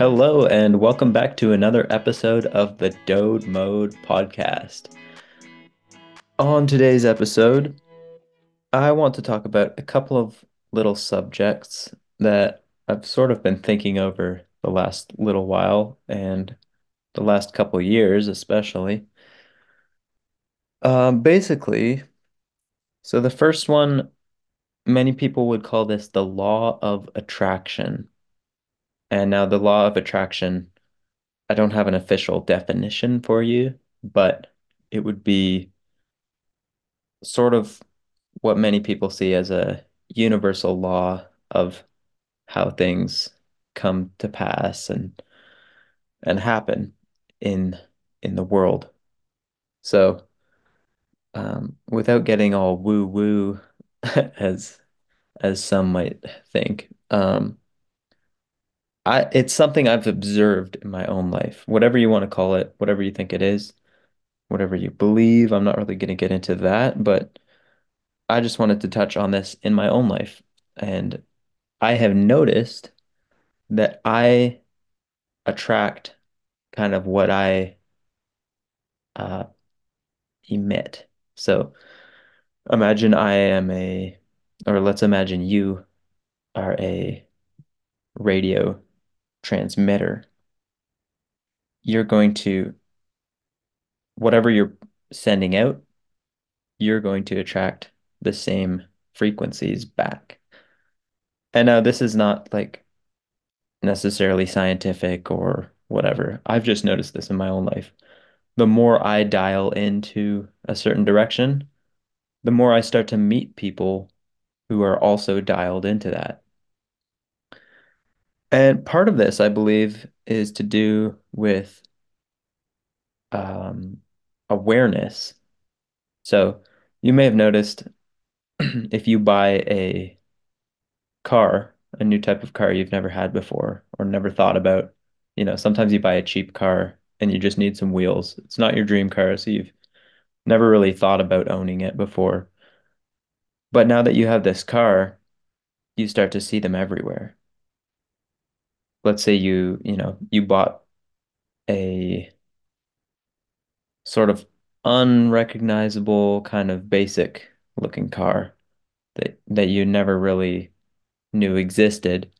Hello, and welcome back to another episode of the Dode Mode podcast. On today's episode, I want to talk about a couple of little subjects that I've sort of been thinking over the last little while and the last couple years, especially. Um, basically, so the first one, many people would call this the law of attraction. And now the law of attraction, I don't have an official definition for you, but it would be sort of what many people see as a universal law of how things come to pass and and happen in in the world. So, um, without getting all woo woo as as some might think, um, I it's something I've observed in my own life. Whatever you want to call it, whatever you think it is, whatever you believe, I'm not really going to get into that, but I just wanted to touch on this in my own life. And I have noticed that I attract kind of what I uh, emit. So imagine I am a, or let's imagine you are a radio transmitter. You're going to, whatever you're sending out, you're going to attract the same frequencies back. And now this is not like necessarily scientific or whatever. I've just noticed this in my own life. The more I dial into a certain direction, the more I start to meet people who are also dialed into that. And part of this, I believe, is to do with um, awareness. So you may have noticed if you buy a car, a new type of car you've never had before or never thought about, you know, sometimes you buy a cheap car and you just need some wheels. It's not your dream car, so you've never really thought about owning it before. But now that you have this car, you start to see them everywhere. Let's say you, you know, you bought a sort of unrecognizable kind of basic looking car that that you never really knew existed.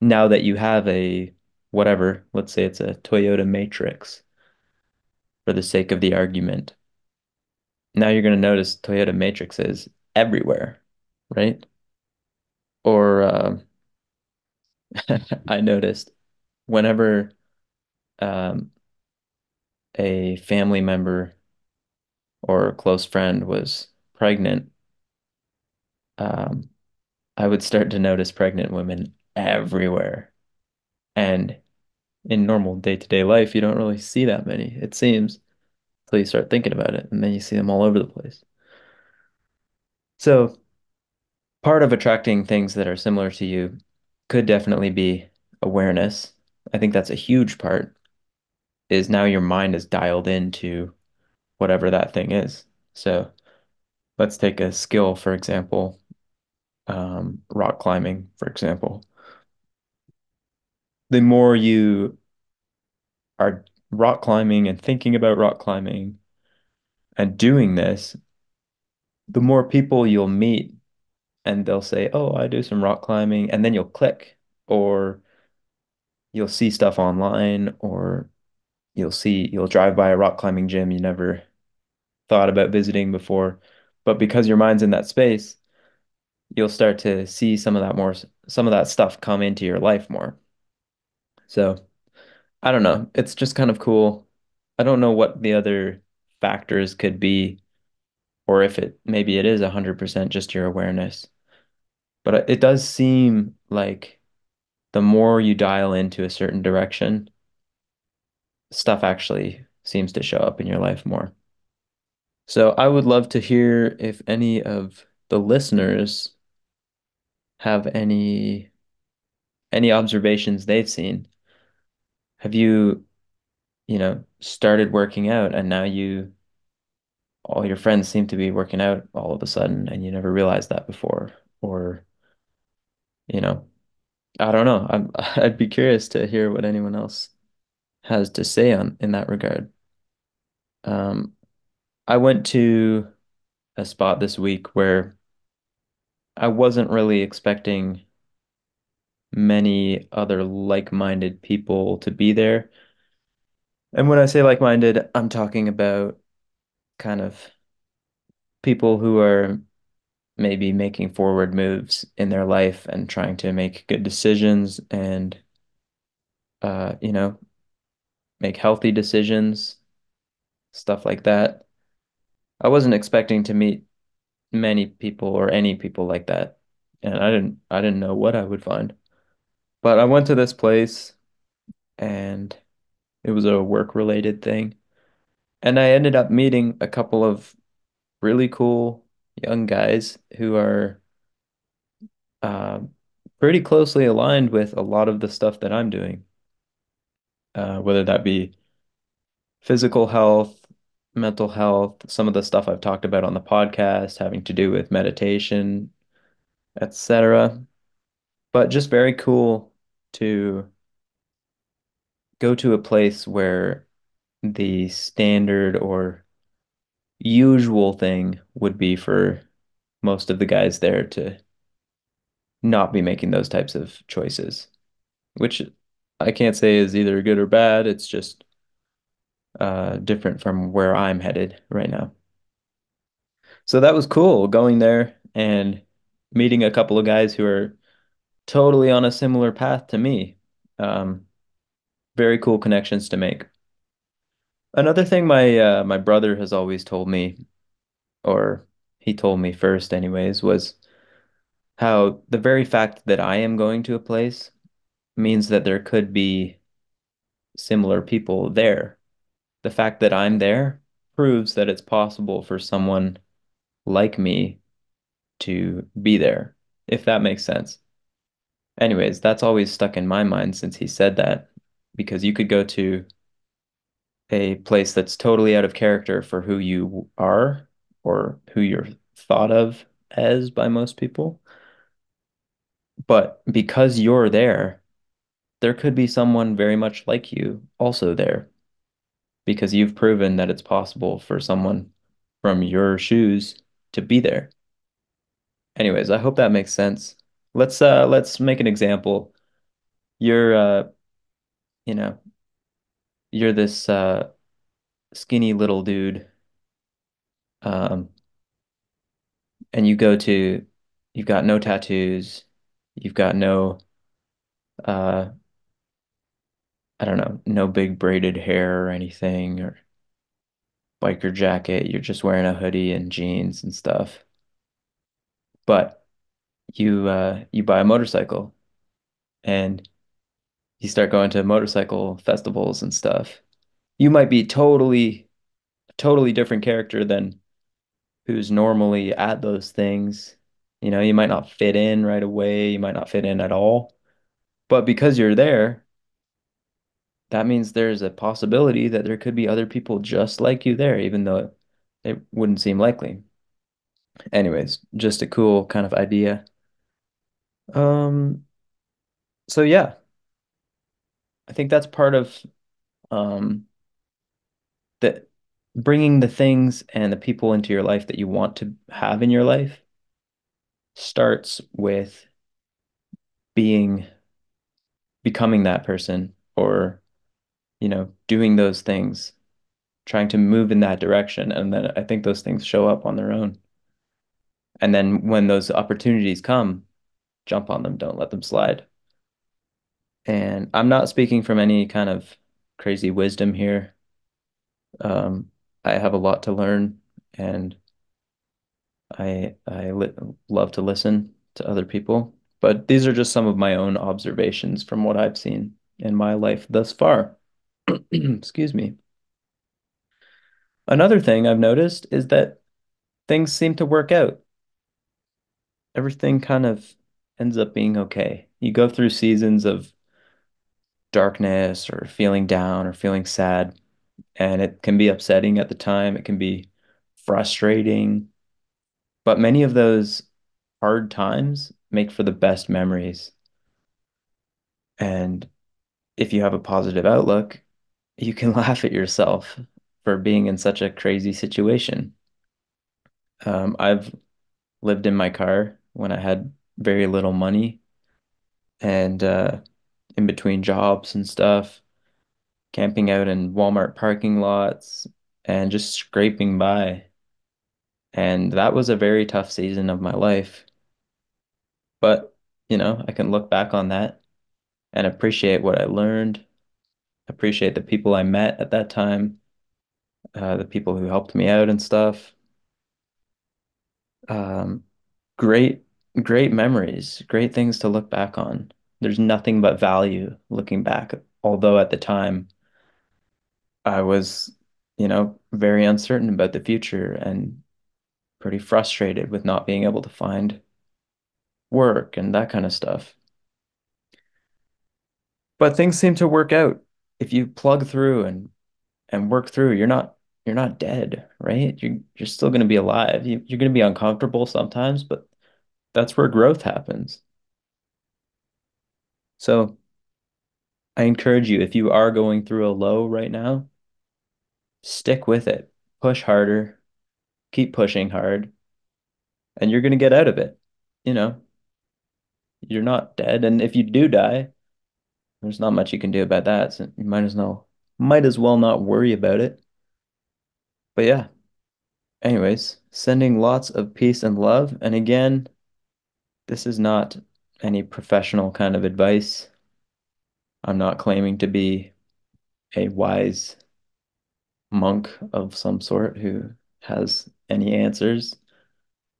Now that you have a whatever, let's say it's a Toyota Matrix for the sake of the argument. Now you're going to notice Toyota Matrix is everywhere, right? Or uh, I noticed whenever um, a family member or a close friend was pregnant, um, I would start to notice pregnant women everywhere. And in normal day-to-day life, you don't really see that many, it seems, until you start thinking about it, and then you see them all over the place. So part of attracting things that are similar to you could definitely be awareness. I think that's a huge part, is now your mind is dialed into whatever that thing is. So let's take a skill, for example, um, rock climbing, for example. The more you are rock climbing and thinking about rock climbing and doing this, the more people you'll meet and they'll say, "Oh, I do some rock climbing," and then you'll click or you'll see stuff online or you'll see you'll drive by a rock climbing gym you never thought about visiting before. But because your mind's in that space, you'll start to see some of that more some of that stuff come into your life more. So, I don't know. It's just kind of cool. I don't know what the other factors could be or if it maybe it is 100% just your awareness. But it does seem like the more you dial into a certain direction, stuff actually seems to show up in your life more. So I would love to hear if any of the listeners have any any observations they've seen. Have you, you know, started working out and now you all your friends seem to be working out all of a sudden and you never realized that before? Or, you know, I don't know. I'm, I'd be curious to hear what anyone else has to say on in that regard. Um, I went to a spot this week where I wasn't really expecting many other like-minded people to be there. And when I say like-minded, I'm talking about kind of people who are maybe making forward moves in their life and trying to make good decisions and uh, you know, make healthy decisions, stuff like that. I wasn't expecting to meet many people or any people like that. And I didn't I didn't know what I would find. But I went to this place and it was a work related thing. And I ended up meeting a couple of really cool young guys who are uh, pretty closely aligned with a lot of the stuff that I'm doing, uh, whether that be physical health, mental health, some of the stuff I've talked about on the podcast having to do with meditation, etc. But just very cool to go to a place where the standard or usual thing would be for most of the guys there to not be making those types of choices, which I can't say is either good or bad. It's just uh, different from where I'm headed right now. So that was cool going there and meeting a couple of guys who are totally on a similar path to me. Um, very cool connections to make. Another thing my uh, my brother has always told me, or he told me first anyways, was how the very fact that I am going to a place means that there could be similar people there. The fact that I'm there proves that it's possible for someone like me to be there, if that makes sense. Anyways, that's always stuck in my mind since he said that, because you could go to a place that's totally out of character for who you are or who you're thought of as by most people. But because you're there, there could be someone very much like you also there because you've proven that it's possible for someone from your shoes to be there. Anyways, I hope that makes sense. Let's uh let's make an example. You're uh you know, you're this uh skinny little dude um and you go to you've got no tattoos, you've got no uh I don't know, no big braided hair or anything or biker jacket, you're just wearing a hoodie and jeans and stuff. But you uh you buy a motorcycle and you start going to motorcycle festivals and stuff. You might be totally totally different character than who's normally at those things. You know, you might not fit in right away, you might not fit in at all. But because you're there, that means there's a possibility that there could be other people just like you there, even though it wouldn't seem likely. Anyways, just a cool kind of idea. Um, so yeah, I think that's part of um bringing the things and the people into your life that you want to have in your life starts with being becoming that person or you know doing those things trying to move in that direction. And then I think those things show up on their own. And then when those opportunities come jump on them. Don't let them slide and I'm not speaking from any kind of crazy wisdom here um I have a lot to learn and I I li love to listen to other people, but these are just some of my own observations from what I've seen in my life thus far. Excuse me. Another thing I've noticed is that things seem to work out. Everything kind of ends up being okay. You go through seasons of darkness or feeling down or feeling sad, and it can be upsetting at the time. It can be frustrating, but many of those hard times make for the best memories. And if you have a positive outlook, you can laugh at yourself for being in such a crazy situation. Um, I've lived in my car when I had very little money and uh, in between jobs and stuff, camping out in Walmart parking lots and just scraping by. And that was a very tough season of my life. But, you know, I can look back on that and appreciate what I learned, appreciate the people I met at that time, uh, the people who helped me out and stuff. Um, great, great memories, great things to look back on. There's nothing but value looking back, although at the time I was, you know, very uncertain about the future and pretty frustrated with not being able to find work and that kind of stuff. But things seem to work out. If you plug through and and work through, you're not you're not dead, right? You're you're still going to be alive. You, you're going to be uncomfortable sometimes, but that's where growth happens. So I encourage you, if you are going through a low right now, stick with it. Push harder, keep pushing hard, and you're going to get out of it. You know, you're not dead. And if you do die, there's not much you can do about that. So you might as well might as well not worry about it. But yeah, anyways, sending lots of peace and love. And again, this is not any professional kind of advice. I'm not claiming to be a wise monk of some sort who has any answers.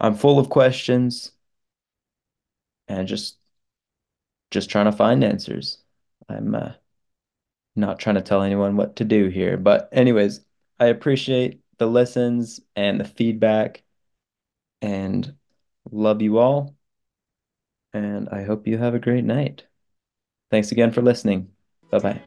I'm full of questions and just just trying to find answers. I'm uh, not trying to tell anyone what to do here, but anyways, I appreciate the listens and the feedback and love you all. And I hope you have a great night. Thanks again for listening. Bye bye.